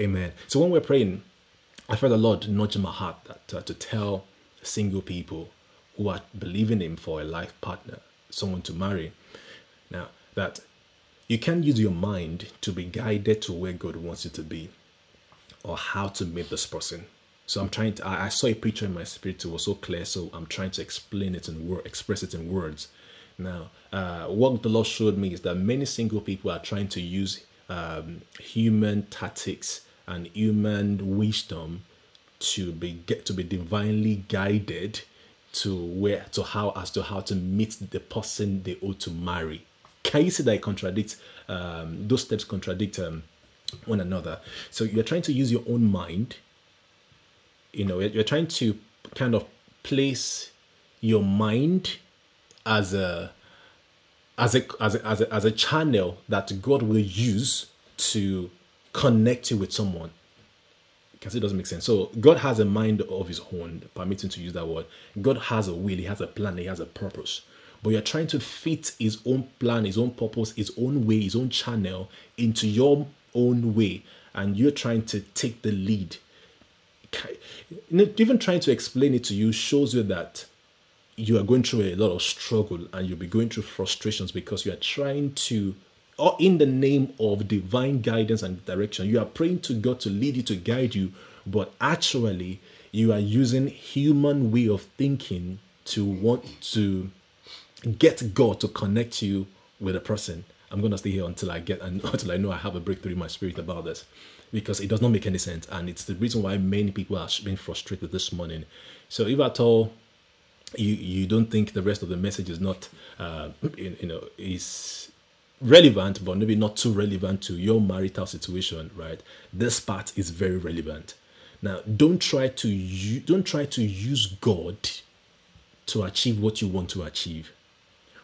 Amen. So when we're praying, I felt the Lord nudge in my heart that uh, to tell single people who are believing Him for a life partner, someone to marry, now that you can use your mind to be guided to where God wants you to be or how to meet this person. So I'm trying to, I, I saw a picture in my spirit, it was so clear, so I'm trying to explain it in word, express it in words. Now, uh, what the Lord showed me is that many single people are trying to use um, human tactics and human wisdom to be get to be divinely guided to where to how as to how to meet the person they ought to marry. Can you see that it contradicts um, those steps contradict um, one another? So you're trying to use your own mind. You know, you're trying to kind of place your mind as a as a as a as a, as a channel that God will use to connect you with someone because it doesn't make sense. So God has a mind of his own, permitting to use that word. God has a will, he has a plan, he has a purpose. But you're trying to fit his own plan, his own purpose, his own way, his own channel into your own way, and you're trying to take the lead. Even trying to explain it to you shows you that you are going through a lot of struggle and you'll be going through frustrations because you are trying to or in the name of divine guidance and direction. You are praying to God to lead you, to guide you, but actually you are using human way of thinking to want to get God to connect you with a person. I'm gonna stay here until I get until I know I have a breakthrough in my spirit about this, because it does not make any sense, and it's the reason why many people are being frustrated this morning. So if at all you you don't think the rest of the message is not uh, you, you know is relevant, but maybe not too relevant to your marital situation, right? This part is very relevant. Now, don't try to use, don't try to use God to achieve what you want to achieve.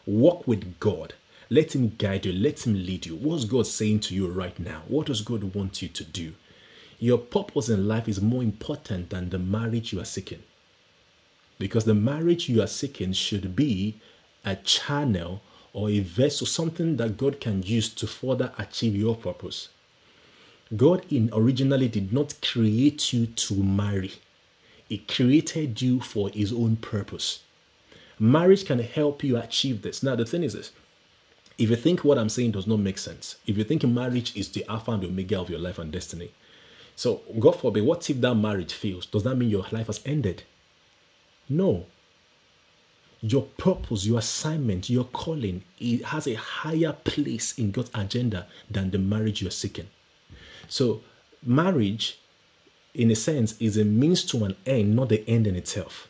Walk with God. Let Him guide you. Let Him lead you. What's God saying to you right now? What does God want you to do? Your purpose in life is more important than the marriage you are seeking. Because the marriage you are seeking should be a channel or a vessel, something that God can use to further achieve your purpose. God in originally did not create you to marry. He created you for his own purpose. Marriage can help you achieve this. Now the thing is this. If you think what I'm saying does not make sense, if you think marriage is the alpha and omega of your life and destiny, so God forbid, what if that marriage fails? Does that mean your life has ended? No your purpose, your assignment, your calling, it has a higher place in God's agenda than the marriage you're seeking. So, marriage, in a sense, is a means to an end, not the end in itself.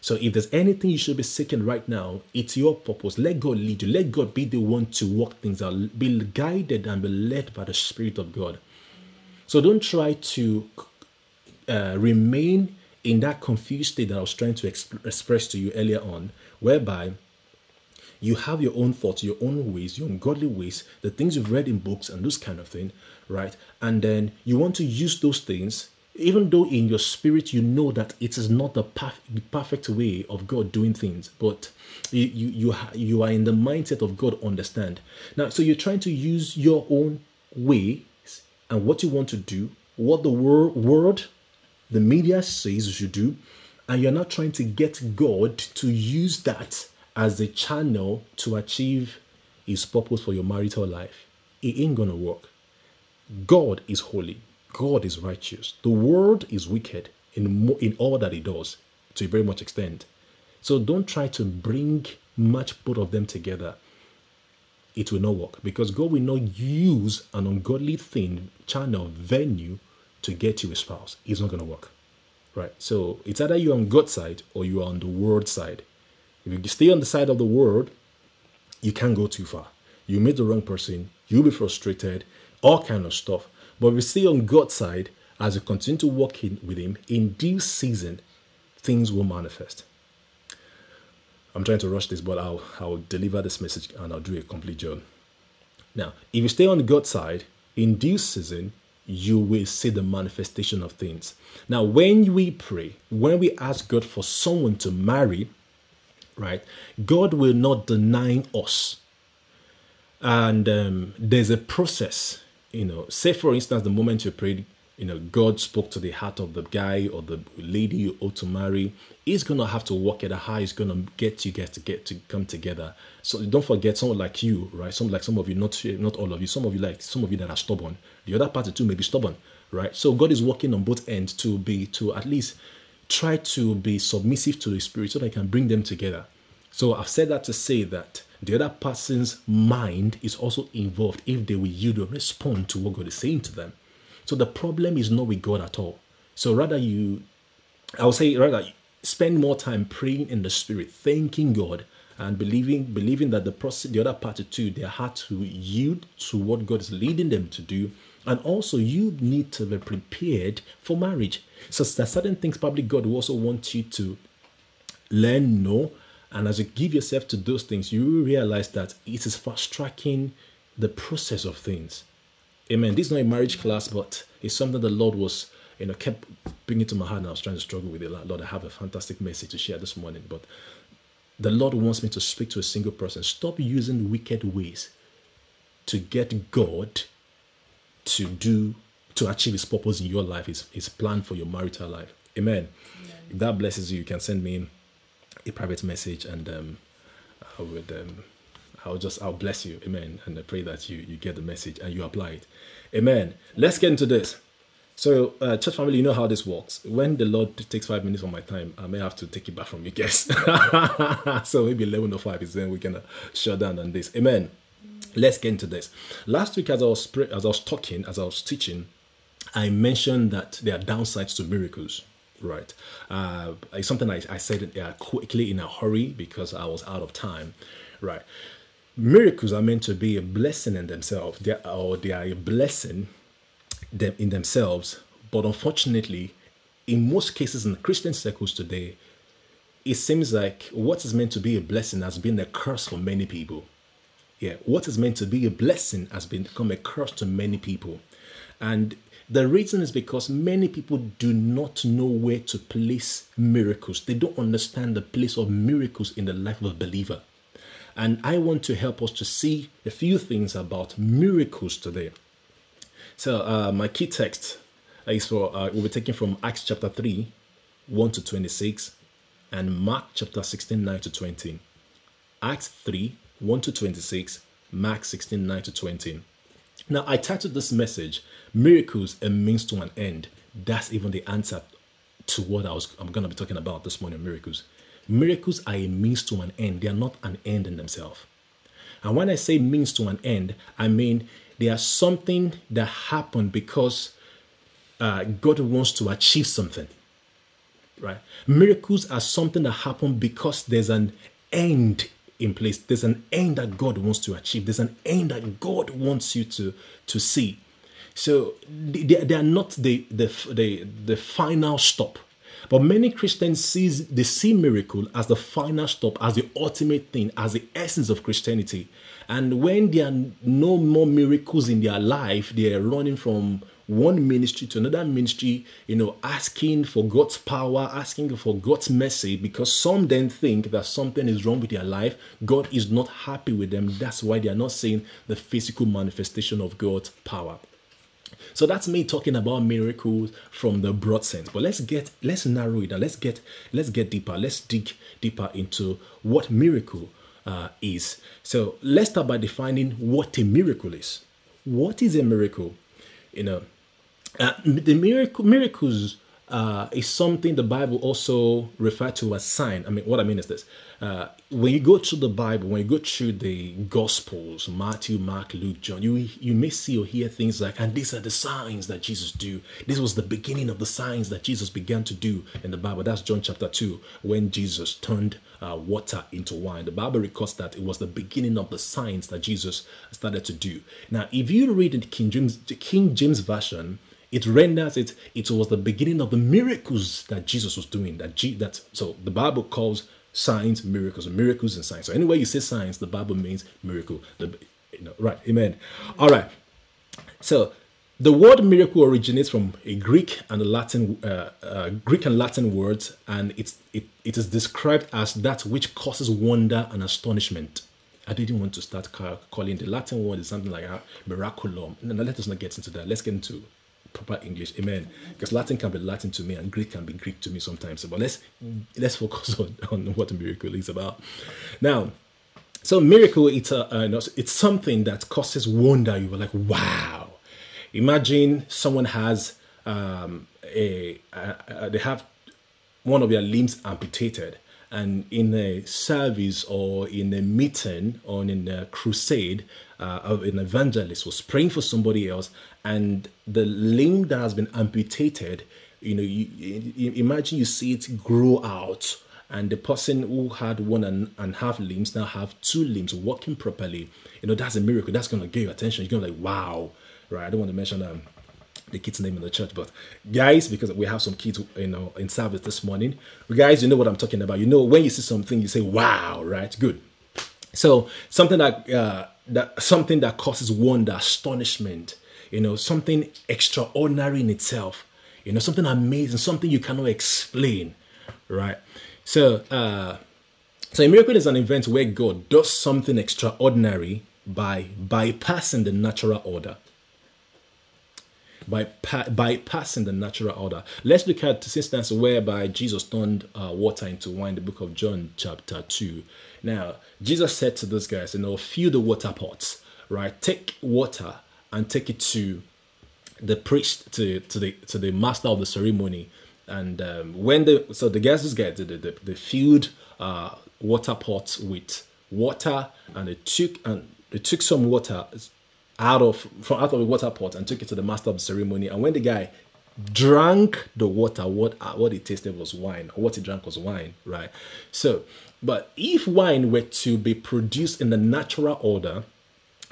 So, if there's anything you should be seeking right now, it's your purpose. Let God lead you. Let God be the one to work things out. Be guided and be led by the Spirit of God. So, don't try to uh, remain in that confused state that I was trying to exp- express to you earlier on, whereby you have your own thoughts, your own ways, your ungodly ways, the things you've read in books and this kind of thing, right? And then you want to use those things, even though in your spirit you know that it is not the, perf- the perfect way of God doing things, but you you you, ha- you are in the mindset of God understand. Now, so you're trying to use your own ways and what you want to do, what the wor- word the media says you should do, and you're not trying to get God to use that as a channel to achieve his purpose for your marital life, it ain't gonna work. God is holy, God is righteous, the world is wicked in, in all that it does to a very much extent. So don't try to bring much both of them together. It will not work because God will not use an ungodly thing, channel, venue to get you a spouse. It's not going to work. Right? So it's either you're on God's side or you are on the world side. If you stay on the side of the world, you can't go too far. You meet the wrong person, you'll be frustrated, all kind of stuff. But if you stay on God's side, as you continue to walk in with Him, in due season, things will manifest. I'm trying to rush this, but I'll I'll deliver this message and I'll do a complete job. Now, if you stay on God's side, in due season, you will see the manifestation of things. Now, when we pray, when we ask God for someone to marry, right, God will not deny us. And um, there's a process you know, say for instance, the moment you prayed, you know, God spoke to the heart of the guy or the lady you ought to marry. He's gonna have to work at a high. He's gonna get you get to get to come together. So don't forget someone like you, right? Some like some of you, not not all of you. Some of you like some of you that are stubborn. The other party too may be stubborn, right? So God is working on both ends to be to at least try to be submissive to the spirit so that I can bring them together. So I've said that to say that the other person's mind is also involved if they will yield or respond to what God is saying to them. So the problem is not with God at all. So rather you, I would say rather spend more time praying in the spirit, thanking God and believing believing that the process, the other party too, their heart to yield to what God is leading them to do. And also you need to be prepared for marriage. So there are certain things probably God will also want you to learn, know, and as you give yourself to those things, you realize that it is fast tracking the process of things. Amen. This is not a marriage class, but it's something the Lord was, you know, kept bringing to my heart, and I was trying to struggle with it. Lord, I have a fantastic message to share this morning, but the Lord wants me to speak to a single person. Stop using wicked ways to get God to do to achieve His purpose in your life, His, his plan for your marital life. Amen. Amen. If that blesses you, you can send me a private message, and um, I would. Um, I'll just I'll bless you, Amen, and I pray that you you get the message and you apply it, Amen. Let's get into this. So, uh, church family, you know how this works. When the Lord takes five minutes of my time, I may have to take it back from you guys. so maybe eleven or five is then we're gonna shut down on this, Amen. Let's get into this. Last week, as I was as I was talking, as I was teaching, I mentioned that there are downsides to miracles right uh, it's something I, I said uh, quickly in a hurry because i was out of time right miracles are meant to be a blessing in themselves they are, or they are a blessing them in themselves but unfortunately in most cases in christian circles today it seems like what is meant to be a blessing has been a curse for many people yeah what is meant to be a blessing has been become a curse to many people and the reason is because many people do not know where to place miracles. They don't understand the place of miracles in the life of a believer. And I want to help us to see a few things about miracles today. So, uh, my key text is for, uh, we'll be taking from Acts chapter 3, 1 to 26, and Mark chapter 16, 9 to 20. Acts 3, 1 to 26, Mark 16, 9 to 20. Now, I titled this message, Miracles a Means to an End. That's even the answer to what I was, I'm going to be talking about this morning miracles. Miracles are a means to an end, they are not an end in themselves. And when I say means to an end, I mean they are something that happened because uh, God wants to achieve something. Right? Miracles are something that happen because there's an end in place. There's an end that God wants to achieve. There's an end that God wants you to to see. So they, they are not the, the the the final stop. But many Christians sees they see miracle as the final stop, as the ultimate thing, as the essence of Christianity. And when there are no more miracles in their life, they are running from one ministry to another ministry, you know, asking for God's power, asking for God's mercy, because some then think that something is wrong with their life. God is not happy with them. That's why they are not seeing the physical manifestation of God's power. So that's me talking about miracles from the broad sense. But let's get let's narrow it down. Let's get let's get deeper. Let's dig deeper into what miracle uh, is. So let's start by defining what a miracle is. What is a miracle? You know, uh, the miracle, miracles uh, is something the Bible also refer to as sign. I mean, what I mean is this: uh, when you go through the Bible, when you go through the Gospels, Matthew, Mark, Luke, John, you you may see or hear things like, "And these are the signs that Jesus do." This was the beginning of the signs that Jesus began to do in the Bible. That's John chapter two, when Jesus turned uh, water into wine. The Bible records that it was the beginning of the signs that Jesus started to do. Now, if you read the King James, the King James version it renders it it was the beginning of the miracles that jesus was doing that G, that so the bible calls signs miracles miracles and signs so anyway you say signs the bible means miracle the you know right amen all right so the word miracle originates from a Greek and a Latin, uh, uh, Greek and Latin words, and it's, it, it is described as that which causes wonder and astonishment. I didn't want to start calling the Latin word is something like miraculum. No, no, let us not get into that. Let's get into proper English. Amen. Because Latin can be Latin to me and Greek can be Greek to me sometimes. But let's let's focus on, on what a miracle is about. Now, so miracle it's a, uh, it's something that causes wonder. You were like, wow. Imagine someone has um, a, a, a they have one of their limbs amputated and in a service or in a meeting or in a crusade, uh, an evangelist was praying for somebody else, and the limb that has been amputated, you know, you, you imagine you see it grow out, and the person who had one and, and half limbs now have two limbs working properly. You know, that's a miracle. That's gonna get your attention. You're gonna like, wow, right? I don't want to mention um the kid's name in the church, but guys, because we have some kids, you know, in service this morning, guys, you know what I'm talking about. You know, when you see something, you say, "Wow!" Right? Good. So something that uh, that something that causes wonder, astonishment, you know, something extraordinary in itself, you know, something amazing, something you cannot explain, right? So, uh, so a miracle is an event where God does something extraordinary by bypassing the natural order by pa- bypassing the natural order. Let's look at this instance whereby Jesus turned uh, water into wine, the book of John, chapter 2. Now, Jesus said to those guys, you know, fill the water pots, right? Take water and take it to the priest, to, to the to the master of the ceremony. And um, when the so the guys just get the, the, the filled uh, water pots with water and they took and they took some water out of from out of the water pot and took it to the master of the ceremony. And when the guy drank the water, what uh, what he tasted was wine, or what he drank was wine, right? So, but if wine were to be produced in the natural order,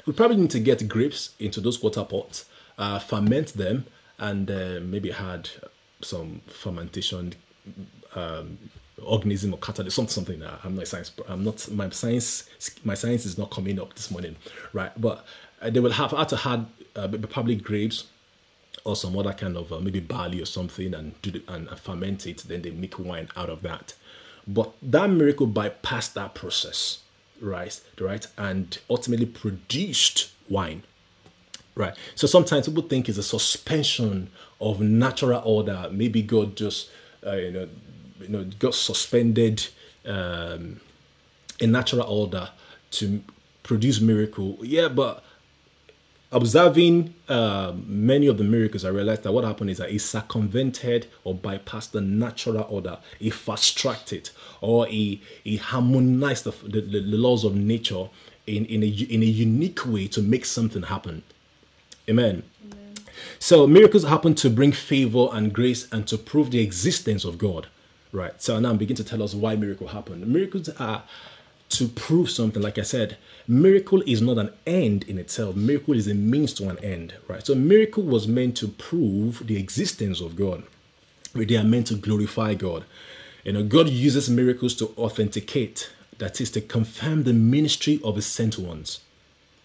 we probably need to get grapes into those water pots, uh, ferment them, and uh, maybe had some fermentation um, organism or catalyst, something, something that I'm not science. I'm not my science. My science is not coming up this morning, right? But uh, they will have had to had uh, probably grapes or some other kind of uh, maybe barley or something and do the, and ferment it. Then they make wine out of that. But that miracle bypassed that process, right? Right, and ultimately produced wine. Right. So sometimes people think it's a suspension of natural order. Maybe God just, uh, you know, you know, got suspended um, in natural order to produce miracle. Yeah, but observing uh, many of the miracles, I realized that what happened is that he circumvented or bypassed the natural order. He fast tracked it or he, he harmonized the, the, the, laws of nature in, in, a, in a unique way to make something happen. Amen. Amen. So miracles happen to bring favor and grace and to prove the existence of God. Right. So now I'm beginning to tell us why miracle happened. Miracles are to prove something. Like I said, miracle is not an end in itself. Miracle is a means to an end, right? So miracle was meant to prove the existence of God. They are meant to glorify God. You know, God uses miracles to authenticate, that is to confirm the ministry of his sent ones.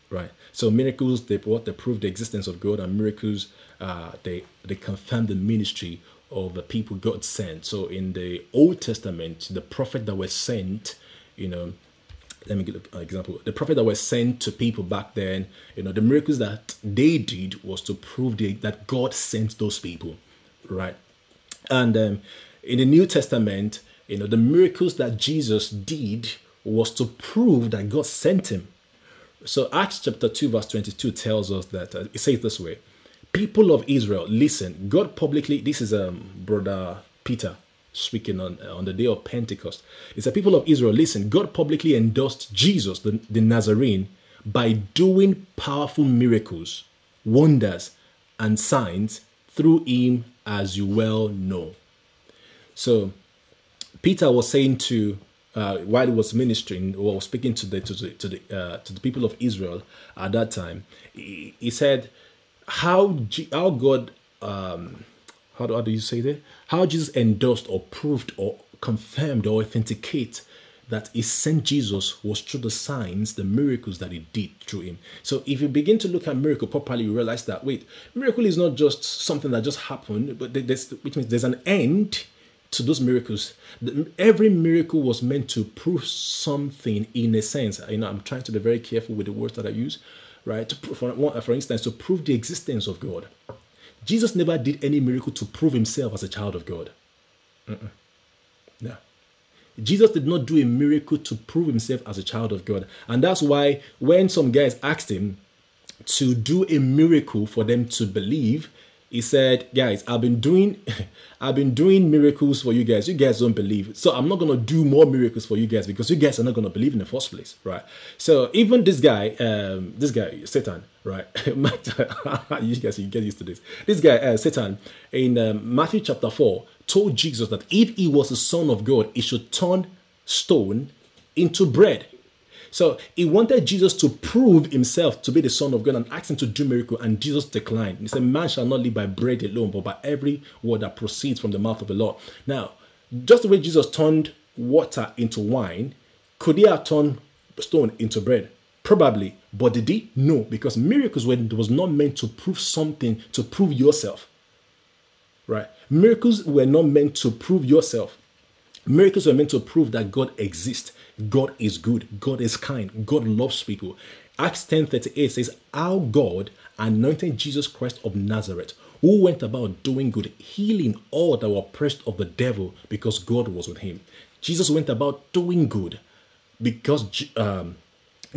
Right. So miracles they what they prove the existence of God and miracles uh, they they confirm the ministry of the people God sent. So in the Old Testament, the prophet that was sent, you know, let me give an example. The prophet that was sent to people back then, you know, the miracles that they did was to prove the, that God sent those people, right? And um, in the New Testament, you know, the miracles that Jesus did was to prove that God sent him. So Acts chapter 2, verse 22 tells us that uh, it says this way People of Israel, listen, God publicly, this is um, brother Peter speaking on, on the day of Pentecost. It's the people of Israel, listen, God publicly endorsed Jesus, the, the Nazarene, by doing powerful miracles, wonders, and signs through him, as you well know. So, Peter was saying to, uh, while he was ministering or speaking to the to the to the, uh, to the people of Israel at that time, he, he said, "How how God um, how do, how do you say that? How Jesus endorsed or proved or confirmed or authenticate that he sent Jesus was through the signs, the miracles that he did through him. So if you begin to look at miracle properly, you realize that wait, miracle is not just something that just happened, but there's which means there's an end to those miracles. Every miracle was meant to prove something in a sense. You know, I'm trying to be very careful with the words that I use, right? For, for instance, to prove the existence of God. Jesus never did any miracle to prove himself as a child of God. Mm-mm. No. Jesus did not do a miracle to prove himself as a child of God. And that's why when some guys asked him to do a miracle for them to believe, he said, "Guys, I've been doing, I've been doing miracles for you guys. You guys don't believe, so I'm not gonna do more miracles for you guys because you guys are not gonna believe in the first place, right? So even this guy, um, this guy, Satan, right? you guys, you get used to this. This guy, uh, Satan, in um, Matthew chapter four, told Jesus that if he was the son of God, he should turn stone into bread. So he wanted Jesus to prove himself to be the Son of God and asked him to do miracle, and Jesus declined. He said, Man shall not live by bread alone, but by every word that proceeds from the mouth of the Lord. Now, just the way Jesus turned water into wine, could he have turned stone into bread? Probably. But did he? No, because miracles were, was not meant to prove something, to prove yourself. Right? Miracles were not meant to prove yourself. Miracles were meant to prove that God exists. God is good. God is kind. God loves people. Acts 10:38 says, Our God anointed Jesus Christ of Nazareth, who went about doing good, healing all that were oppressed of the devil, because God was with him. Jesus went about doing good because um,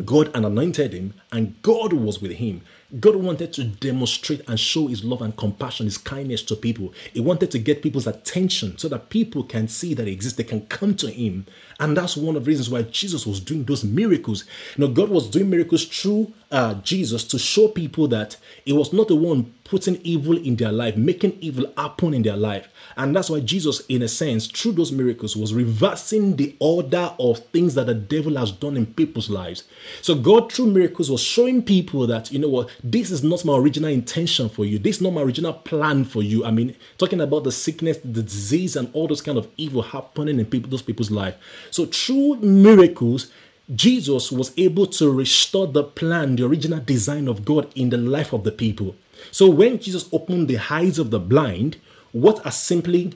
God anointed him and God was with him. God wanted to demonstrate and show his love and compassion, his kindness to people. He wanted to get people's attention so that people can see that he exists. They can come to him. And that's one of the reasons why Jesus was doing those miracles. You know, God was doing miracles through uh, Jesus to show people that he was not the one putting evil in their life, making evil happen in their life. And that's why Jesus, in a sense, through those miracles, was reversing the order of things that the devil has done in people's lives. So, God, through miracles, was showing people that, you know what, this is not my original intention for you. This is not my original plan for you. I mean, talking about the sickness, the disease, and all those kind of evil happening in people, those people's life. So, through miracles, Jesus was able to restore the plan, the original design of God in the life of the people. So when Jesus opened the eyes of the blind, what has simply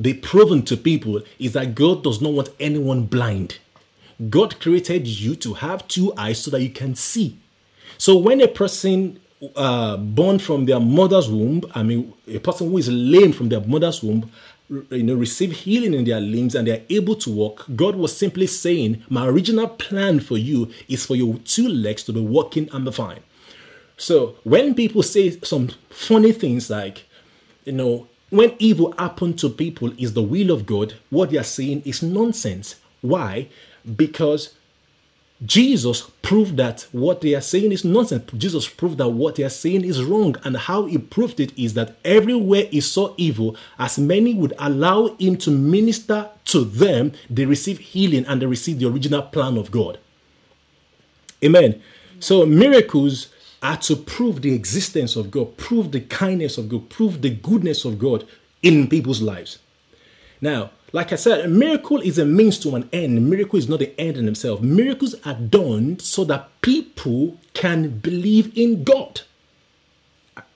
been proven to people is that God does not want anyone blind. God created you to have two eyes so that you can see. So when a person uh, born from their mother's womb, I mean, a person who is lame from their mother's womb, you know, receive healing in their limbs and they're able to walk, God was simply saying, My original plan for you is for your two legs to be walking and be fine. So when people say some funny things like, you know, when evil happen to people is the will of God, what they are saying is nonsense. Why? Because Jesus proved that what they are saying is nonsense. Jesus proved that what they are saying is wrong. And how he proved it is that everywhere he saw evil, as many would allow him to minister to them, they receive healing and they receive the original plan of God. Amen. So miracles are to prove the existence of God, prove the kindness of God, prove the goodness of God in people's lives. Now, like I said, a miracle is a means to an end. A miracle is not the end in itself. Miracles are done so that people can believe in God.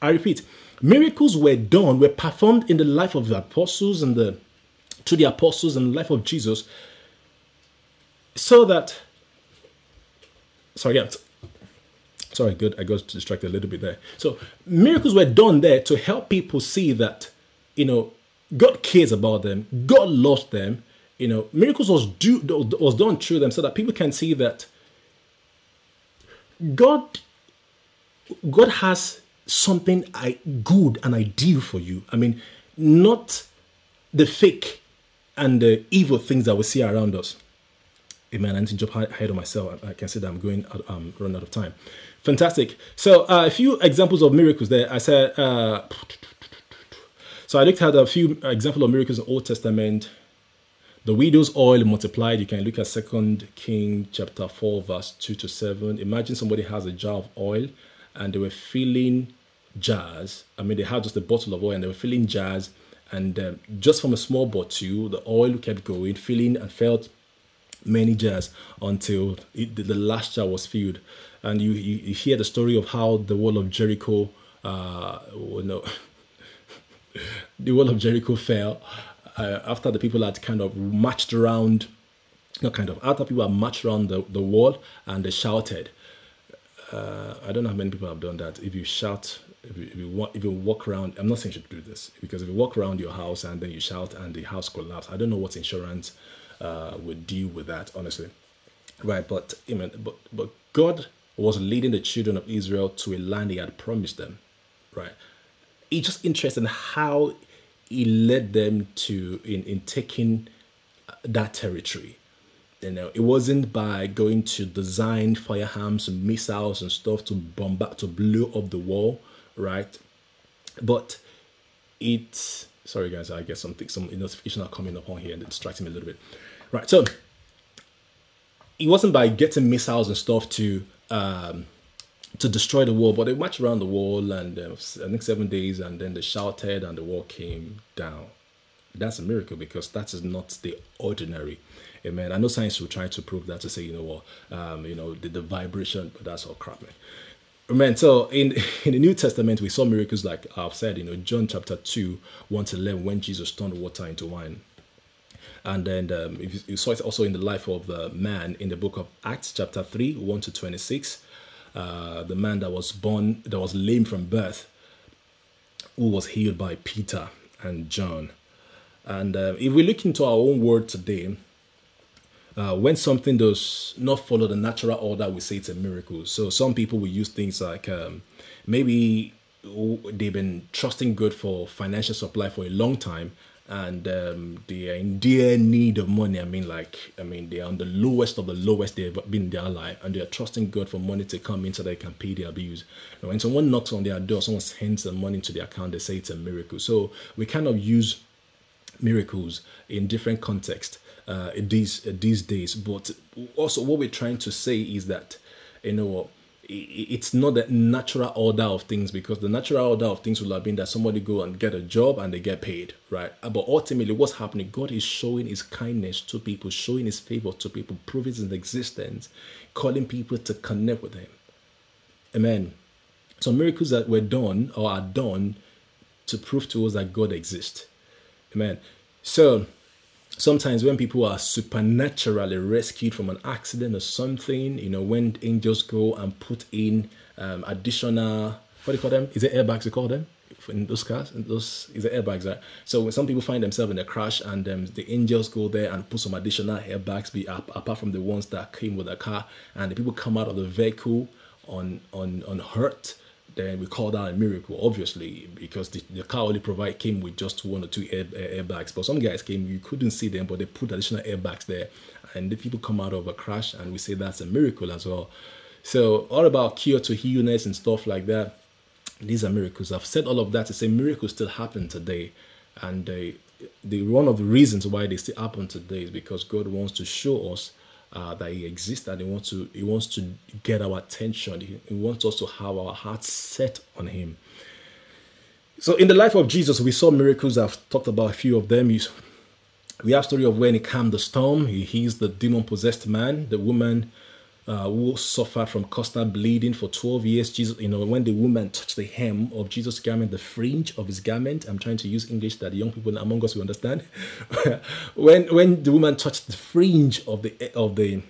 I repeat, miracles were done, were performed in the life of the apostles and the to the apostles and the life of Jesus, so that sorry, yeah, Sorry, good. I got distracted a little bit there. So miracles were done there to help people see that, you know, God cares about them. God loves them. You know, miracles was do was done through them so that people can see that God God has something I, good and ideal for you. I mean, not the fake and the evil things that we see around us. Amen. I need to jump ahead of myself. I can see that I'm going um, running out of time. Fantastic. So uh, a few examples of miracles there. I said, uh, so I looked at a few examples of miracles in the Old Testament. The widow's oil multiplied. You can look at Second King chapter 4, verse 2 to 7. Imagine somebody has a jar of oil and they were filling jars. I mean, they had just a bottle of oil and they were filling jars. And um, just from a small bottle, the oil kept going, filling and filled many jars until it, the last jar was filled and you, you, you hear the story of how the wall of Jericho, uh, no, the wall of Jericho fell, uh, after the people had kind of marched around, not kind of, after people had marched around the, the wall and they shouted. Uh, I don't know how many people have done that. If you shout, if you, if you, walk, if you walk around, I'm not saying you should do this because if you walk around your house and then you shout and the house collapses, I don't know what insurance uh, would deal with that, honestly. Right, but, but, but God was leading the children of Israel to a land he had promised them, right? It's just interesting how he led them to in, in taking that territory. You know, it wasn't by going to design firearms and missiles and stuff to bomb back to blow up the wall, right? But it sorry guys, I guess something some notifications are coming up on here and distracting me a little bit. Right, so it wasn't by getting missiles and stuff to um, to destroy the wall, but they marched around the wall and uh, I think seven days, and then they shouted and the wall came down. That's a miracle because that is not the ordinary. Amen. I know science will try to prove that to say, you know what, um, you know, the, the vibration, but that's all crap, man. Amen. So in in the New Testament, we saw miracles like I've said, you know, John chapter two, one to eleven, when Jesus turned water into wine. And then um, you saw it also in the life of the man in the book of Acts, chapter 3, 1 to 26. Uh, the man that was born, that was lame from birth, who was healed by Peter and John. And uh, if we look into our own world today, uh, when something does not follow the natural order, we say it's a miracle. So some people will use things like um, maybe they've been trusting God for financial supply for a long time, and um, they are in dear need of money. I mean, like, I mean, they are on the lowest of the lowest they've been in their life, and they are trusting God for money to come in so they can pay their bills. And when someone knocks on their door, someone sends the money to their account, they say it's a miracle. So we kind of use miracles in different contexts uh, these these days. But also, what we're trying to say is that you know it's not the natural order of things because the natural order of things will have been that somebody go and get a job and they get paid, right? Uh, but ultimately, what's happening? God is showing His kindness to people, showing His favor to people, proving His existence, calling people to connect with Him. Amen. So miracles that were done or are done to prove to us that God exists. Amen. So sometimes when people are supernaturally rescued from an accident or something, you know, when angels go and put in um, additional, what do you call them? Is it airbags you call them? In those cars, in those is it airbags, right? So when some people find themselves in a crash and um, the angels go there and put some additional airbags, be up, apart from the ones that came with the car, and the people come out of the vehicle on on unhurt, then we call that a miracle, obviously, because the, the car only provide came with just one or two air, air, airbags. But some guys came, you couldn't see them, but they put additional airbags there, and the people come out of a crash, and we say that's a miracle as well. So all about cure to illness and stuff like that. These are miracles. I've said all of that to say miracles still happen today, and they, the one of the reasons why they still happen today is because God wants to show us uh, that he exists and he wants to he wants to get our attention. He, he wants us to have our hearts set on him. So in the life of jesus we saw miracles. I've talked about a few of them. We have story of when he calmed the storm. He heals the demon possessed man the woman uh, who suffered from constant bleeding for 12 years. Jesus, you know, when the woman touched the hem of Jesus' garment, the fringe of his garment, I'm trying to use English that the young people among us will understand. when when the woman touched the fringe of the of the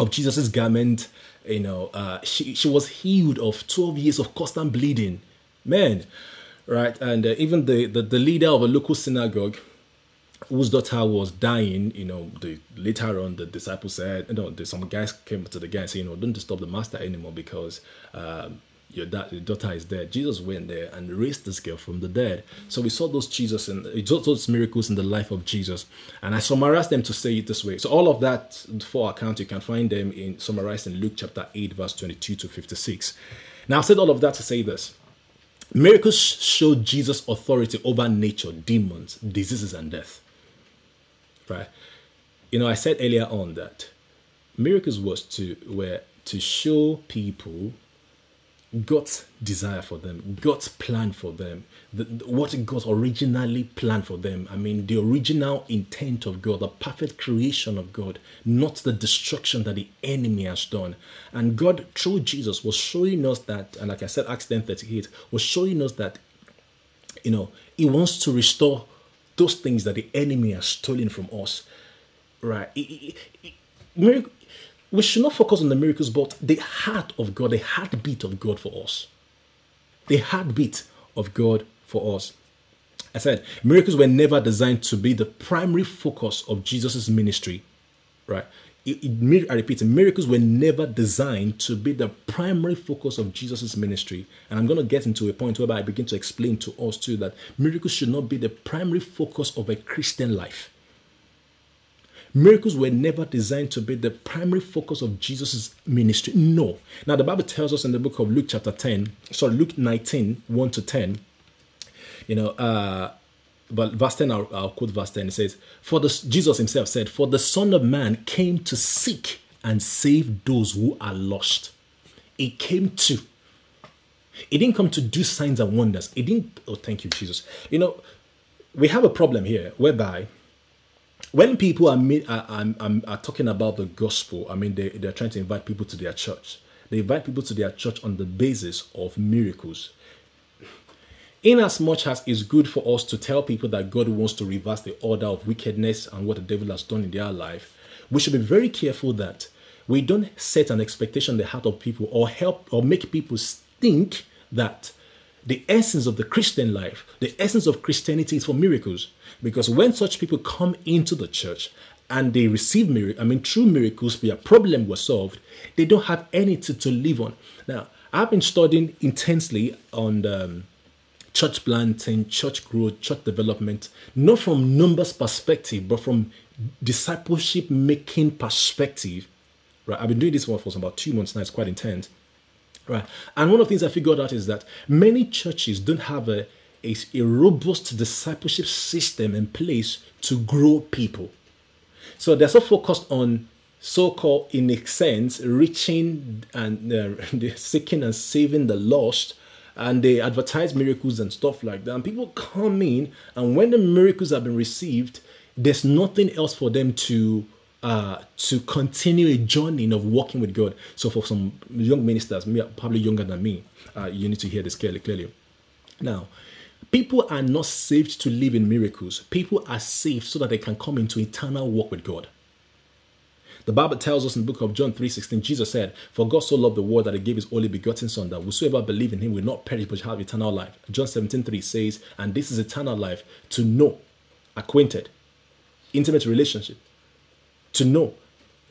of Jesus' garment, you know, uh, she she was healed of 12 years of constant bleeding. Man, right? And uh, even the, the the leader of a local synagogue whose daughter was dying, you know, the later on the disciple said, you know, some guys came to the guy and said, you know, don't disturb the master anymore because um, your, da- your daughter is dead. Jesus went there and raised this girl from the dead. So we saw those Jesus and those miracles in the life of Jesus. And I summarized them to say it this way. So all of that for account, you can find them in summarized in Luke chapter 8, verse 22 to 56. Now I said all of that to say this. Miracles show Jesus' authority over nature, demons, diseases, and death right? You know, I said earlier on that miracles was to were to show people God's desire for them, God's plan for them, the, what God originally planned for them. I mean, the original intent of God, the perfect creation of God, not the destruction that the enemy has done. And God, through Jesus, was showing us that, and like I said, Acts 10 38, was showing us that, you know, He wants to restore those things that the enemy has stolen from us. Right? We should not focus on the miracles, but the heart of God, the heartbeat of God for us. The heartbeat of God for us. I said miracles were never designed to be the primary focus of Jesus' ministry, right? It, it, I repeat, miracles were never designed to be the primary focus of Jesus' ministry. And I'm going to get into a point where I begin to explain to us too that miracles should not be the primary focus of a Christian life. Miracles were never designed to be the primary focus of Jesus' ministry. No. Now, the Bible tells us in the book of Luke, chapter 10, sorry, Luke 19, 1 to 10, you know, uh, but verse 10, I'll, I'll quote verse 10. It says, For the Jesus himself said, For the Son of Man came to seek and save those who are lost. He came to. He didn't come to do signs and wonders. He didn't, oh, thank you, Jesus. You know, we have a problem here whereby when people are, are, are, are, talking about the gospel, I mean, they, they're trying to invite people to their church. They invite people to their church on the basis of miracles. In as much as it's good for us to tell people that God wants to reverse the order of wickedness and what the devil has done in their life, we should be very careful that we don't set an expectation in the heart of people or help or make people think that the essence of the Christian life, the essence of Christianity is for miracles. Because when such people come into the church and they receive miracles, I mean, true miracles, their problem was solved, they don't have anything to live on. Now, I've been studying intensely on um, church planting, church growth, church development, not from numbers perspective, but from discipleship making perspective. Right, I've been doing this one for about two months now. It's quite intense. Right, and one of the things I figured out is that many churches don't have a a, a robust discipleship system in place to grow people. So they're so focused on so-called, in a sense, reaching and uh, seeking and saving the lost, and they advertise miracles and stuff like that. And people come in, and when the miracles have been received, there's nothing else for them to uh, to continue a journey of walking with God. So for some young ministers, probably younger than me, uh, you need to hear this clearly. Clearly, now People are not saved to live in miracles. People are saved so that they can come into eternal walk with God. The Bible tells us in the book of John 3:16, Jesus said, For God so loved the world that he gave his only begotten Son, that whosoever believe in him will not perish but shall have eternal life. John 17:3 says, And this is eternal life, to know, acquainted, intimate relationship, to know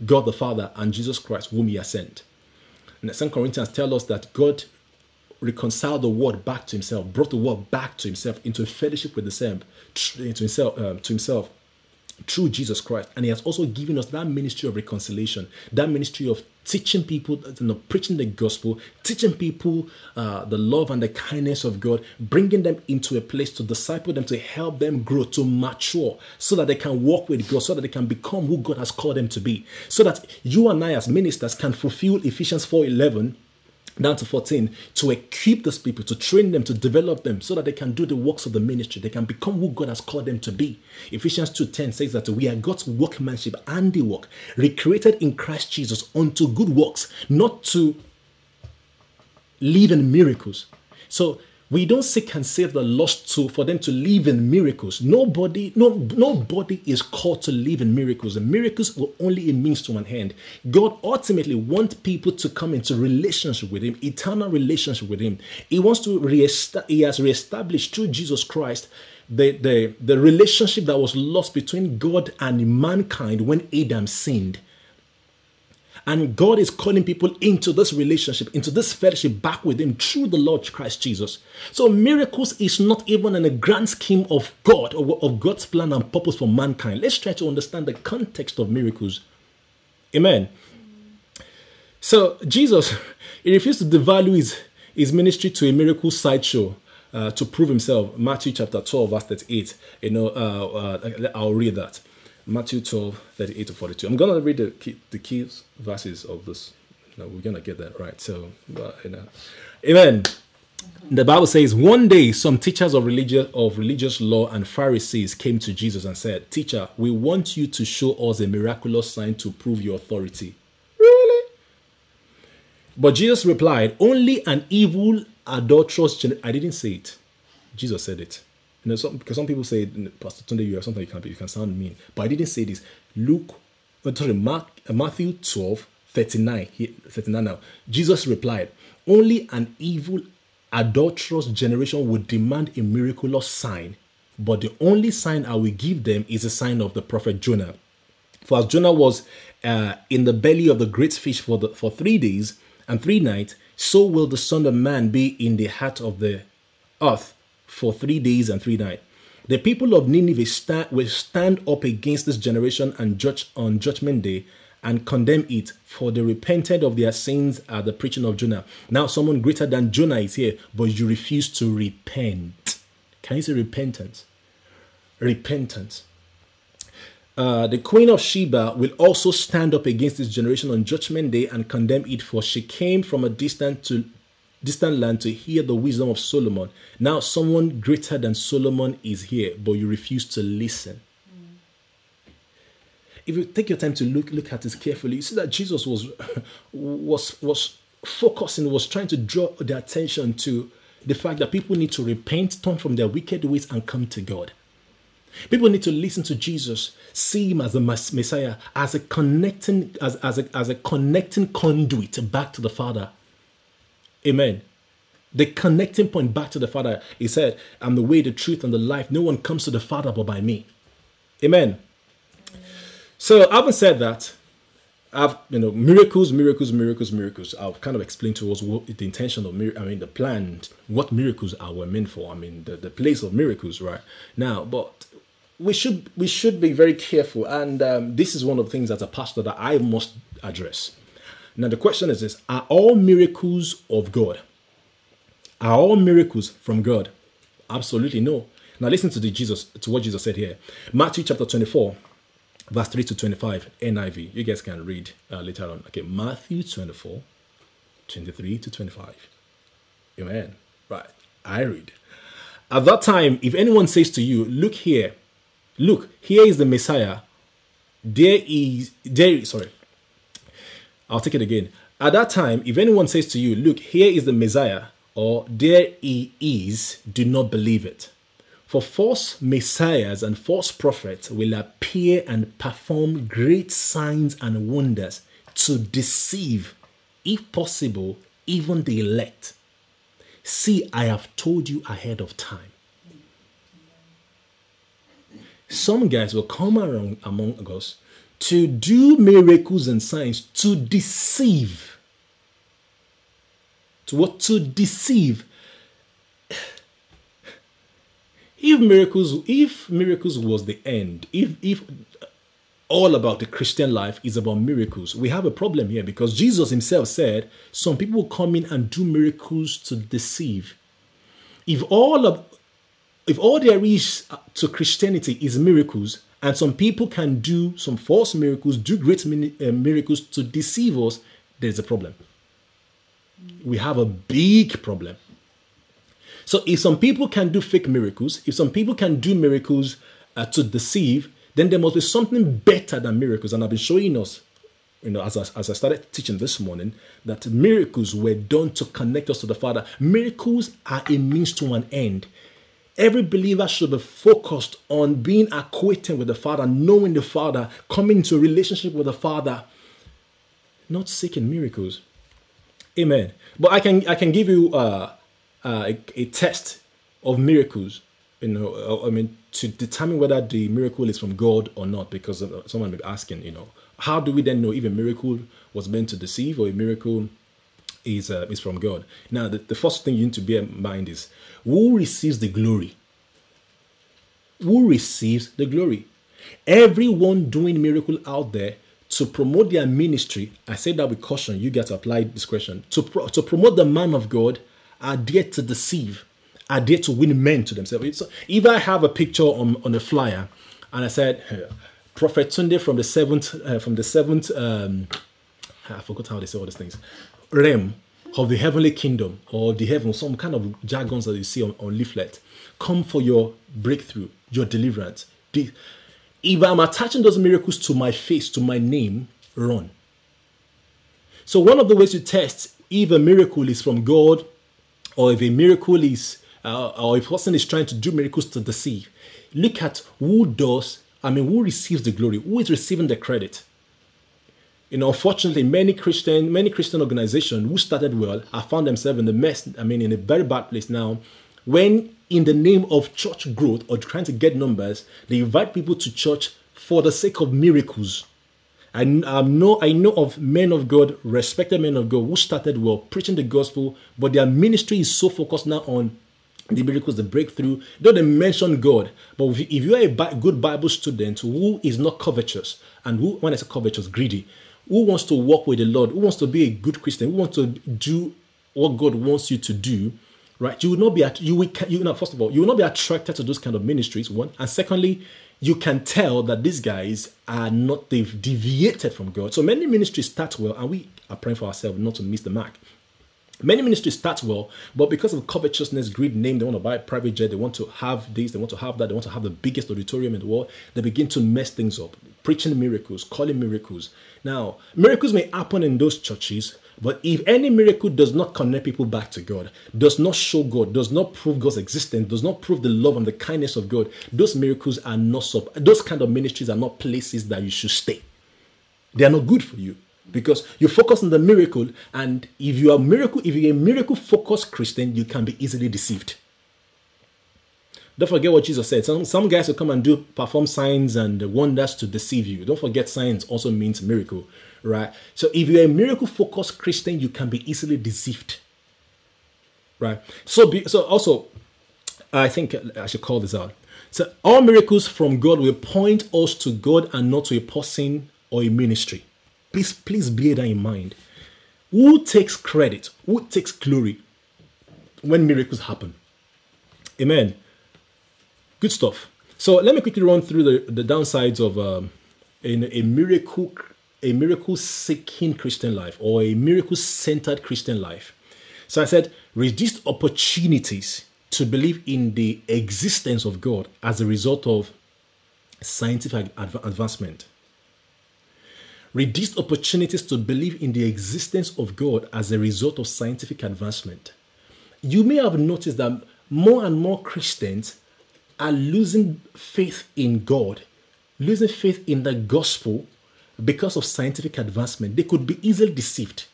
God the Father and Jesus Christ, whom he has sent. And 2 Corinthians tell us that God reconciled the world back to himself, brought the world back to himself into a fellowship with the same, to himself, um, to himself through Jesus Christ. And he has also given us that ministry of reconciliation, that ministry of teaching people, you know, preaching the gospel, teaching people uh, the love and the kindness of God, bringing them into a place to disciple them, to help them grow, to mature, so that they can walk with God, so that they can become who God has called them to be, so that you and I as ministers can fulfill Ephesians 4:11 down to 14 to equip those people to train them to develop them so that they can do the works of the ministry. They can become who god has called them to be. Ephesians 2.10 says that we are god's workmanship and the work recreated in christ jesus unto good works not to live in miracles. So we don't seek and save the lost to for them to live in miracles. Nobody, no, nobody is called to live in miracles. And miracles will only a means to an end. God ultimately wants people to come into relationship with Him, eternal relationship with Him. He wants to reestablish, He has reestablished through Jesus Christ the, the, the relationship that was lost between God and mankind when Adam sinned. And God is calling people into this relationship, into this fellowship back with Him through the Lord Christ Jesus. So, miracles is not even in a grand scheme of God or of God's plan and purpose for mankind. Let's try to understand the context of miracles. Amen. So, Jesus, he refused to devalue his, his ministry to a miracle sideshow. Uh, to prove himself, Matthew chapter 12, verse 38. You know, uh, uh, I'll read that. Matthew 12, 38 to 42. I'm going to read the key, the key verses of this. No, we're going to get that right. So, but, you know. Amen. The Bible says, one day some teachers of religious of religious law and Pharisees came to Jesus and said, "Teacher, we want you to show us a miraculous sign to prove your authority." Really? But Jesus replied, "Only an evil, adulterous I didn't say it. Jesus said it. You know, some, because some people say, Pastor Tunde, you are something you can be, you can sound mean. But I didn't say this. Luke, uh, sorry, Mark, uh, Matthew 12, 39, 39 now. Jesus replied, Only an evil, adulterous generation would demand a miraculous sign, but the only sign I will give them is a sign of the prophet Jonah. For as Jonah was uh, in the belly of the great fish for, the, for three days and three nights, so will the Son of Man be in the heart of the earth for three days and three nights. The people of Nineveh will stand up against this generation and judge on judgment day and condemn it, for they repented of their sins at the preaching of Jonah. Now, someone greater than Jonah is here, but you refuse to repent. Can you say repentance? Repentance. Uh, the queen of Sheba will also stand up against this generation on judgment day and condemn it, for she came from a distance to distant land to hear the wisdom of Solomon. Now someone greater than Solomon is here, but you refuse to listen. If you take your time to look look at this carefully, you see that Jesus was was was focusing, was trying to draw the attention to the fact that people need to repent, turn from their wicked ways, and come to God. People need to listen to Jesus, see him as the Messiah, as a connecting, as, as, a, as a connecting conduit back to the Father. Amen. The connecting point back to the Father. He said, I'm the way, the truth, and the life. No one comes to the Father but by me. Amen. So, having said that, I've you know miracles, miracles, miracles, miracles. I've kind of explained to us what the intention of mir- I mean the plan, what miracles are were meant for. I mean the, the place of miracles, right now. But we should we should be very careful, and um, this is one of the things as a pastor that I must address. Now the question is this: Are all miracles of God? Are all miracles from God? Absolutely no. Now listen to the Jesus to what Jesus said here. Matthew chapter 24, verse 3 to 25, NIV. You guys can read uh, later on. Okay, Matthew 24, 23 to 25. Amen. Right. I read. At that time, if anyone says to you, Look here, Look, here is the Messiah. There is there sorry. I'll take it again. At that time, if anyone says to you, Look, here is the Messiah, or there he is, do not believe it. For false messiahs and false prophets will appear and perform great signs and wonders to deceive, if possible, even the elect. See, I have told you ahead of time some guys will come around among us to do miracles and signs to deceive. To what? To deceive. If miracles, if miracles was the end, if if all about the Christian life is about miracles, we have a problem here because Jesus himself said some people will come in and do miracles to deceive. If all of if all there is to Christianity is miracles, and some people can do some false miracles, do great uh, miracles to deceive us, there's a problem. We have a big problem. So, if some people can do fake miracles, if some people can do miracles uh, to deceive, then there must be something better than miracles. And I've been showing us, you know, as I, as I started teaching this morning, that miracles were done to connect us to the Father. Miracles are a means to an end. Every believer should be focused on being acquainted with the Father, knowing the Father, coming into a relationship with the Father, not seeking miracles. Amen. But I can I can give you uh, uh, a, a test of miracles. You know, uh, I mean, to determine whether the miracle is from God or not, because someone may be asking, you know, how do we then know if a miracle was meant to deceive or a miracle is uh, is from God? Now, the, the first thing you need to bear in mind is who receives the glory? Who receives the glory? Everyone doing miracle out there to promote their ministry, I say that with caution, you get to apply discretion. To, pro- to promote the man of God are there to deceive, are there to win men to themselves. So if I have a picture on, on a flyer and I said, Prophet Tunde from the seventh, uh, from the seventh, um, I forgot how they say all these things, realm of the heavenly kingdom or the heaven, some kind of jargons that you see on, on leaflet. Come for your breakthrough, your deliverance. The, if I'm attaching those miracles to my face, to my name, run. So one of the ways to test if a miracle is from God or if a miracle is uh, or a person is trying to do miracles to deceive, look at who does, I mean, who receives the glory, who is receiving the credit. You know, unfortunately, many Christian, many Christian organizations who started well have found themselves in the mess, I mean, in a very bad place now, when in the name of church growth or trying to get numbers, they invite people to church for the sake of miracles. I, I know I know of men of God, respected men of God, who started well preaching the gospel, but their ministry is so focused now on the miracles, the breakthrough. Though they mention God, but if you are a good Bible student who is not covetous and who, when I say covetous, greedy, who wants to walk with the Lord, who wants to be a good Christian, who wants to do what God wants you to do, right? You will not be at you will you know first of all you will not be attracted to those kind of ministries. One and secondly, you can tell that these guys are not they've deviated from God. So many ministries start well, and we are praying for ourselves not to miss the mark. Many ministries start well, but because of covetousness, greed, name, they want to buy a private jet, they want to have this, they want to have that, they want to have the biggest auditorium in the world, they begin to mess things up, preaching miracles, calling miracles. Now, miracles may happen in those churches, but if any miracle does not connect people back to God, does not show God, does not prove God's existence, does not prove the love and the kindness of God, those miracles are not those kind of ministries are not places that you should stay. They are not good for you because you focus on the miracle, and if you are miracle, if you're a miracle focused Christian, you can be easily deceived. Don't forget what Jesus said. Some, some guys will come and do perform signs and wonders to deceive you. Don't forget signs also means miracle right? So if you're a miracle focused Christian, you can be easily deceived, right? So, be, so also, I think I should call this out. So all miracles from God will point us to God and not to a person or a ministry. Please, please bear that in mind. Who takes credit? Who takes glory when miracles happen? Amen. Good stuff. So let me quickly run through the, the downsides of um, a, a miracle a miracle seeking Christian life or a miracle centered Christian life. So I said, reduced opportunities to believe in the existence of God as a result of scientific advancement. Reduced opportunities to believe in the existence of God as a result of scientific advancement. You may have noticed that more and more Christians are losing faith in God, losing faith in the gospel because of scientific advancement, they could be easily deceived.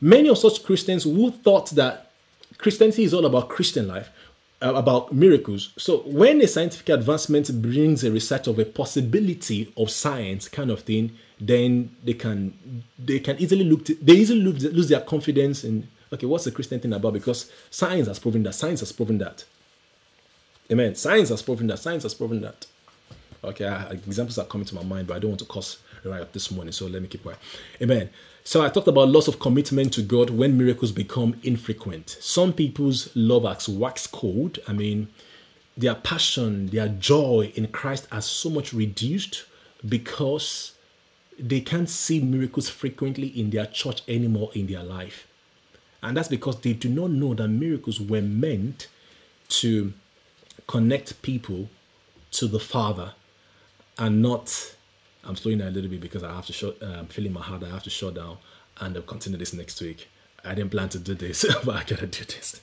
Many of such Christians who thought that Christianity is all about Christian life, uh, about miracles. So when a scientific advancement brings a research of a possibility of science kind of thing, then they can they can easily look to, they easily lose, lose their confidence in okay what's the Christian thing about because science has proven that science has proven that. Amen. Science has proven that. Science has proven that. Okay, examples are coming to my mind, but I don't want to cause right up this morning, so let me keep quiet. Amen. So I talked about loss of commitment to God when miracles become infrequent. Some people's love acts wax cold. I mean, their passion, their joy in Christ are so much reduced because they can't see miracles frequently in their church anymore in their life. And that's because they do not know that miracles were meant to connect people to the Father and not I'm slowing down a little bit because I have to shut. I'm um, feeling my heart. I have to shut down, and I'll continue this next week. I didn't plan to do this, but I gotta do this.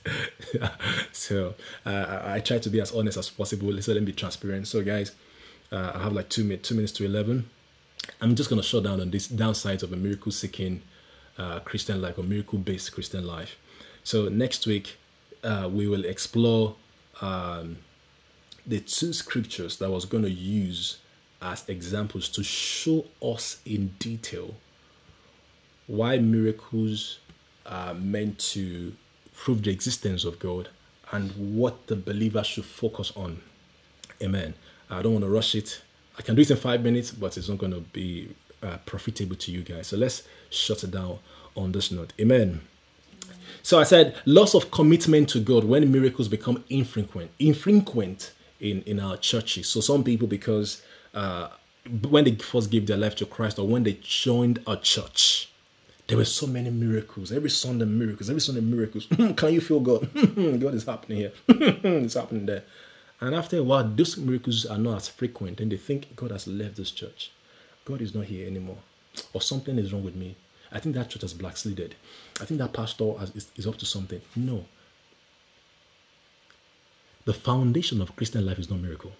so uh, I try to be as honest as possible. So let me be transparent. So guys, uh, I have like two minutes, two minutes to eleven. I'm just gonna shut down on these downsides of a miracle-seeking uh, Christian life or miracle-based Christian life. So next week uh, we will explore um, the two scriptures that I was going to use as examples to show us in detail why miracles are meant to prove the existence of God and what the believer should focus on. Amen. I don't want to rush it. I can do it in five minutes, but it's not going to be uh, profitable to you guys. So let's shut it down on this note. Amen. So I said loss of commitment to God when miracles become infrequent, infrequent in in our churches. So some people because uh, when they first gave their life to Christ or when they joined a church, there were so many miracles. Every Sunday, miracles. Every Sunday, miracles. Can you feel God? God is happening here. it's happening there. And after a while, those miracles are not as frequent, and they think God has left this church. God is not here anymore, or something is wrong with me. I think that church has backslided. I think that pastor has, is, is up to something. No. The foundation of Christian life is not miracle.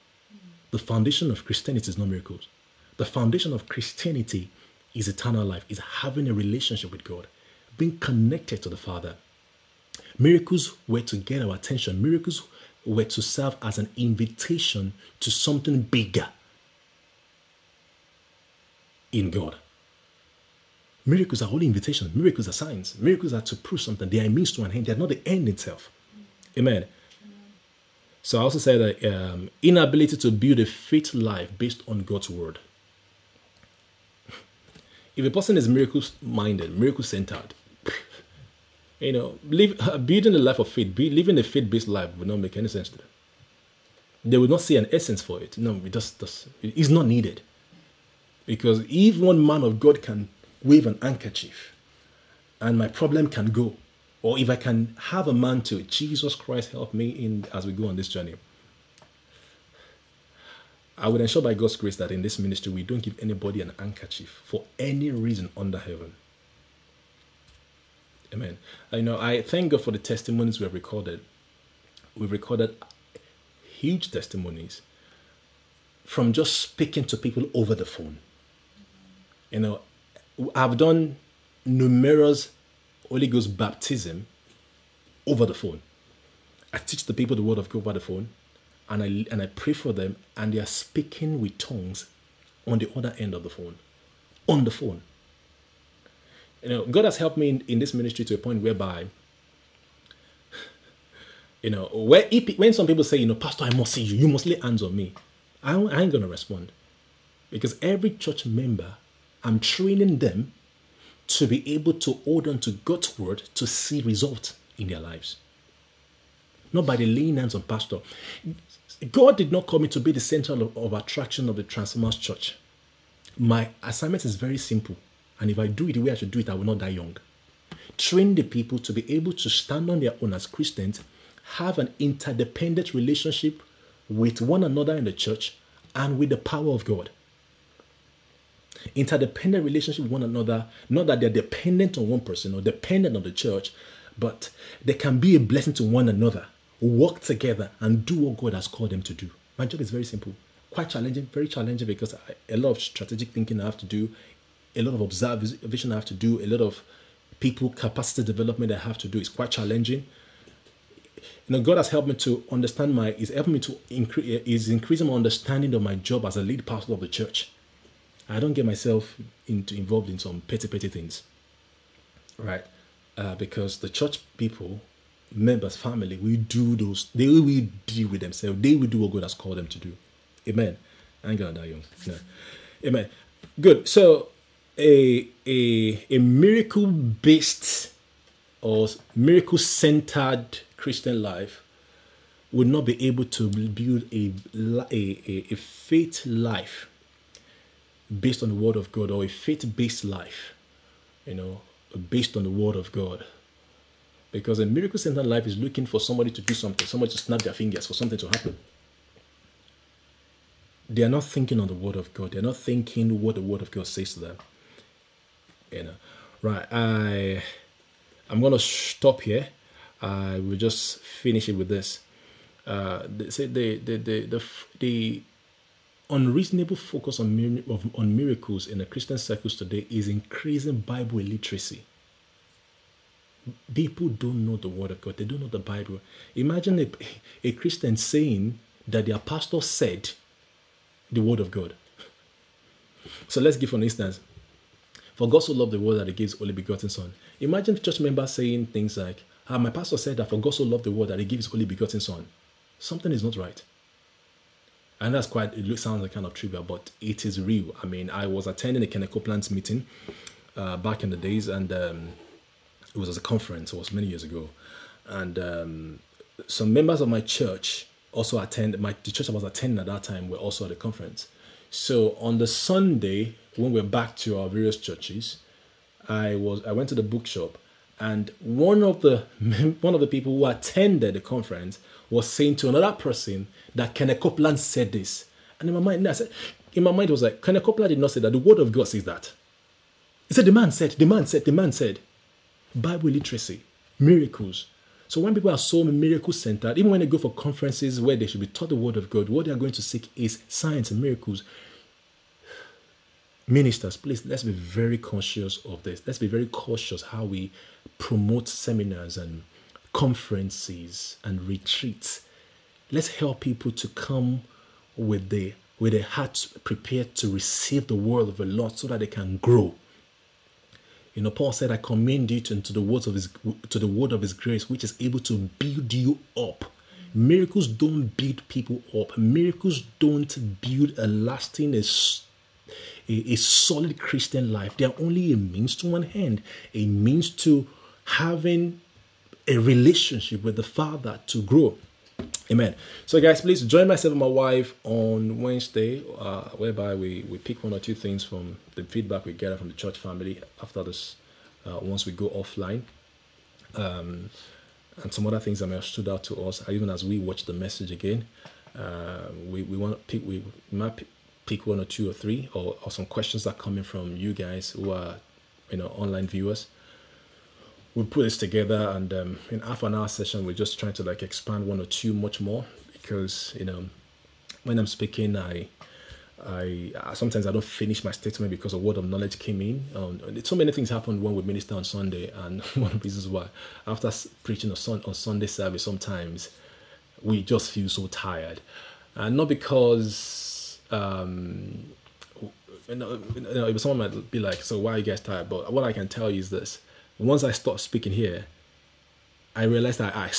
The foundation of Christianity is not miracles. The foundation of Christianity is eternal life, is having a relationship with God, being connected to the Father. Miracles were to get our attention. Miracles were to serve as an invitation to something bigger in God. Miracles are only invitations. Miracles are signs. Miracles are to prove something. They are means to an end. They are not the end itself. Amen. So I also said that um, inability to build a faith life based on God's word. If a person is miracle minded, miracle centered, you know, live, building a life of faith, living a faith based life would not make any sense to them. They would not see an essence for it. No, it just, just it's not needed. Because if one man of God can wave an handkerchief and my problem can go, or if I can have a man to Jesus Christ help me in as we go on this journey. I would ensure by God's grace that in this ministry we don't give anybody an handkerchief for any reason under heaven. Amen. I know I thank God for the testimonies we have recorded. We've recorded huge testimonies from just speaking to people over the phone. You know, I've done numerous Holy Ghost baptism over the phone. I teach the people the word of God over the phone, and I and I pray for them, and they are speaking with tongues on the other end of the phone, on the phone. You know, God has helped me in, in this ministry to a point whereby, you know, where when some people say, you know, Pastor, I must see you, you must lay hands on me, I, I ain't gonna respond, because every church member, I'm training them to be able to hold on to God's word to see results in their lives. Not by the laying hands on pastor. God did not call me to be the center of, of attraction of the Transformers Church. My assignment is very simple. And if I do it the way I should do it, I will not die young. Train the people to be able to stand on their own as Christians, have an interdependent relationship with one another in the church and with the power of God interdependent relationship with one another. Not that they're dependent on one person or dependent on the church, but they can be a blessing to one another, work together, and do what God has called them to do. My job is very simple, quite challenging, very challenging because I, a lot of strategic thinking I have to do, a lot of observation I have to do, a lot of people capacity development I have to do. It's quite challenging. You know, God has helped me to understand my, is helping me to increase, is increasing my understanding of my job as a lead pastor of the church. I don't get myself into involved in some petty petty things, right? Uh, because the church people, members, family, we do those. They will deal with themselves. They will do what God has called them to do. Amen. I ain't gonna die young. No. Amen. Good. So a a a miracle based or miracle centered Christian life would not be able to build a, a, a faith life based on the word of God or a faith-based life, you know, based on the word of God. Because a miracle centered life is looking for somebody to do something, somebody to snap their fingers for something to happen. They are not thinking on the word of God. They're not thinking what the word of God says to them. Right? I I'm gonna stop here. I will just finish it with this. Uh, the, the, the, the, the, the unreasonable focus on, on miracles in the Christian circles today is increasing Bible illiteracy. People don't know the Word of God, they don't know the Bible. Imagine a, a Christian saying that their pastor said the Word of God. So let's give an instance. For God so loved the world that he gave gives only begotten Son. Imagine church members saying things like, ah, my pastor said that for God so loved the world that he gave gives only begotten Son. Something is not right and that's quite it sounds like kind of trivial but it is real i mean i was attending a Kenneth Copeland's meeting uh, back in the days and um, it was as a conference it was many years ago and um, some members of my church also attend my the church i was attending at that time were also at the conference so on the sunday when we're back to our various churches i was i went to the bookshop and one of the one of the people who attended the conference was saying to another person that Kenneth Copeland said this. And in my mind, I said, in my mind, it was like, Kenneth Copeland did not say that. The word of God says that. He said, the man said, the man said, the man said. Bible literacy, miracles. So when people are so miracle centered, even when they go for conferences where they should be taught the word of God, what they are going to seek is signs and miracles. Ministers, please let's be very conscious of this. Let's be very cautious how we promote seminars and conferences and retreats. Let's help people to come with the with a heart prepared to receive the word of the Lord so that they can grow. You know, Paul said, I commend you to, to the words of his to the word of his grace, which is able to build you up. Miracles don't build people up. Miracles don't build a lasting, a, a, a solid Christian life. They are only a means to one hand, a means to having a relationship with the Father to grow. Amen. So, guys, please join myself and my wife on Wednesday, uh, whereby we, we pick one or two things from the feedback we get from the church family after this, uh, once we go offline. Um, and some other things that may have stood out to us, even as we watch the message again. Uh, we, we want to pick, we might pick one or two or three, or, or some questions that are coming from you guys who are, you know, online viewers we put this together and um, in half an hour session we're just trying to like expand one or two much more because you know when i'm speaking i I sometimes I don't finish my statement because a word of knowledge came in. Um, so many things happened when we minister on Sunday, and one of the reasons why after preaching on, sun, on Sunday service, sometimes we just feel so tired, and not because um, you know, you know, someone might be like, "So why are you guys tired?" But what I can tell you is this: once I start speaking here, I realized that I,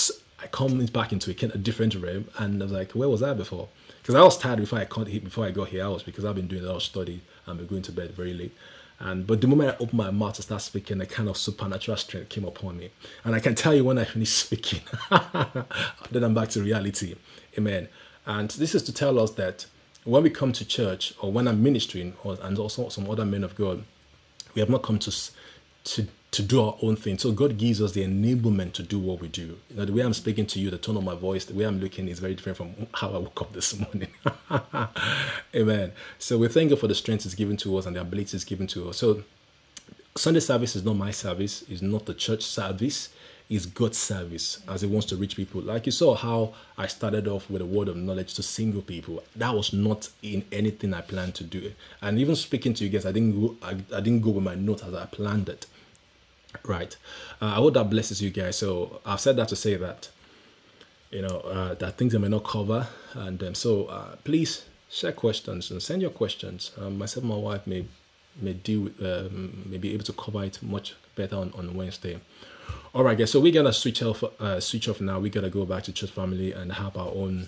I come back into a, a different realm and I was like, where was I before? Because I was tired before I before I got here. I was because I've been doing a lot of study and been going to bed very late. And but the moment I opened my mouth to start speaking, a kind of supernatural strength came upon me. And I can tell you when I finished speaking, then I'm back to reality. Amen. And this is to tell us that when we come to church or when I'm ministering, or, and also some other men of God, we have not come to to to do our own thing. So God gives us the enablement to do what we do. You know, the way I'm speaking to you, the tone of my voice, the way I'm looking is very different from how I woke up this morning. Amen. So we thank God for the strength is given to us and the abilities given to us. So Sunday service is not my service, it's not the church service, it's God's service as He wants to reach people. Like you saw how I started off with a word of knowledge to single people. That was not in anything I planned to do. And even speaking to you guys, I didn't go I, I didn't go with my notes as I planned it right uh, i hope that blesses you guys so i've said that to say that you know uh, that things i may not cover and um, so uh, please share questions and send your questions um, myself and my wife may may deal um, may be able to cover it much better on, on wednesday all right guys so we're gonna switch off uh, switch off now. We gotta go back to church family and have our own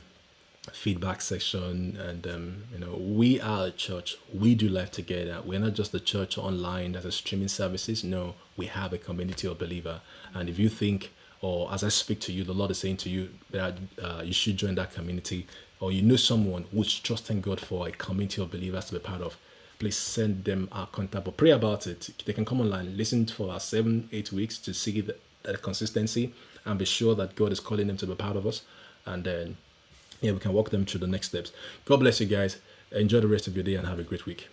feedback section. And um, you know we are a church. We do life together. We're not just a church online that is streaming services. No we have a community of believer. And if you think or as i speak to you the lord is saying to you that uh, you should join that community or you know someone who's trusting god for a community of believers to be part of please send them our contact. But pray about it. They can come online. Listen for our seven eight weeks to see the, the consistency and be sure that god is calling them to be part of us and then yeah, we can walk them through the next steps. God bless you guys. Enjoy the rest of your day and have a great week.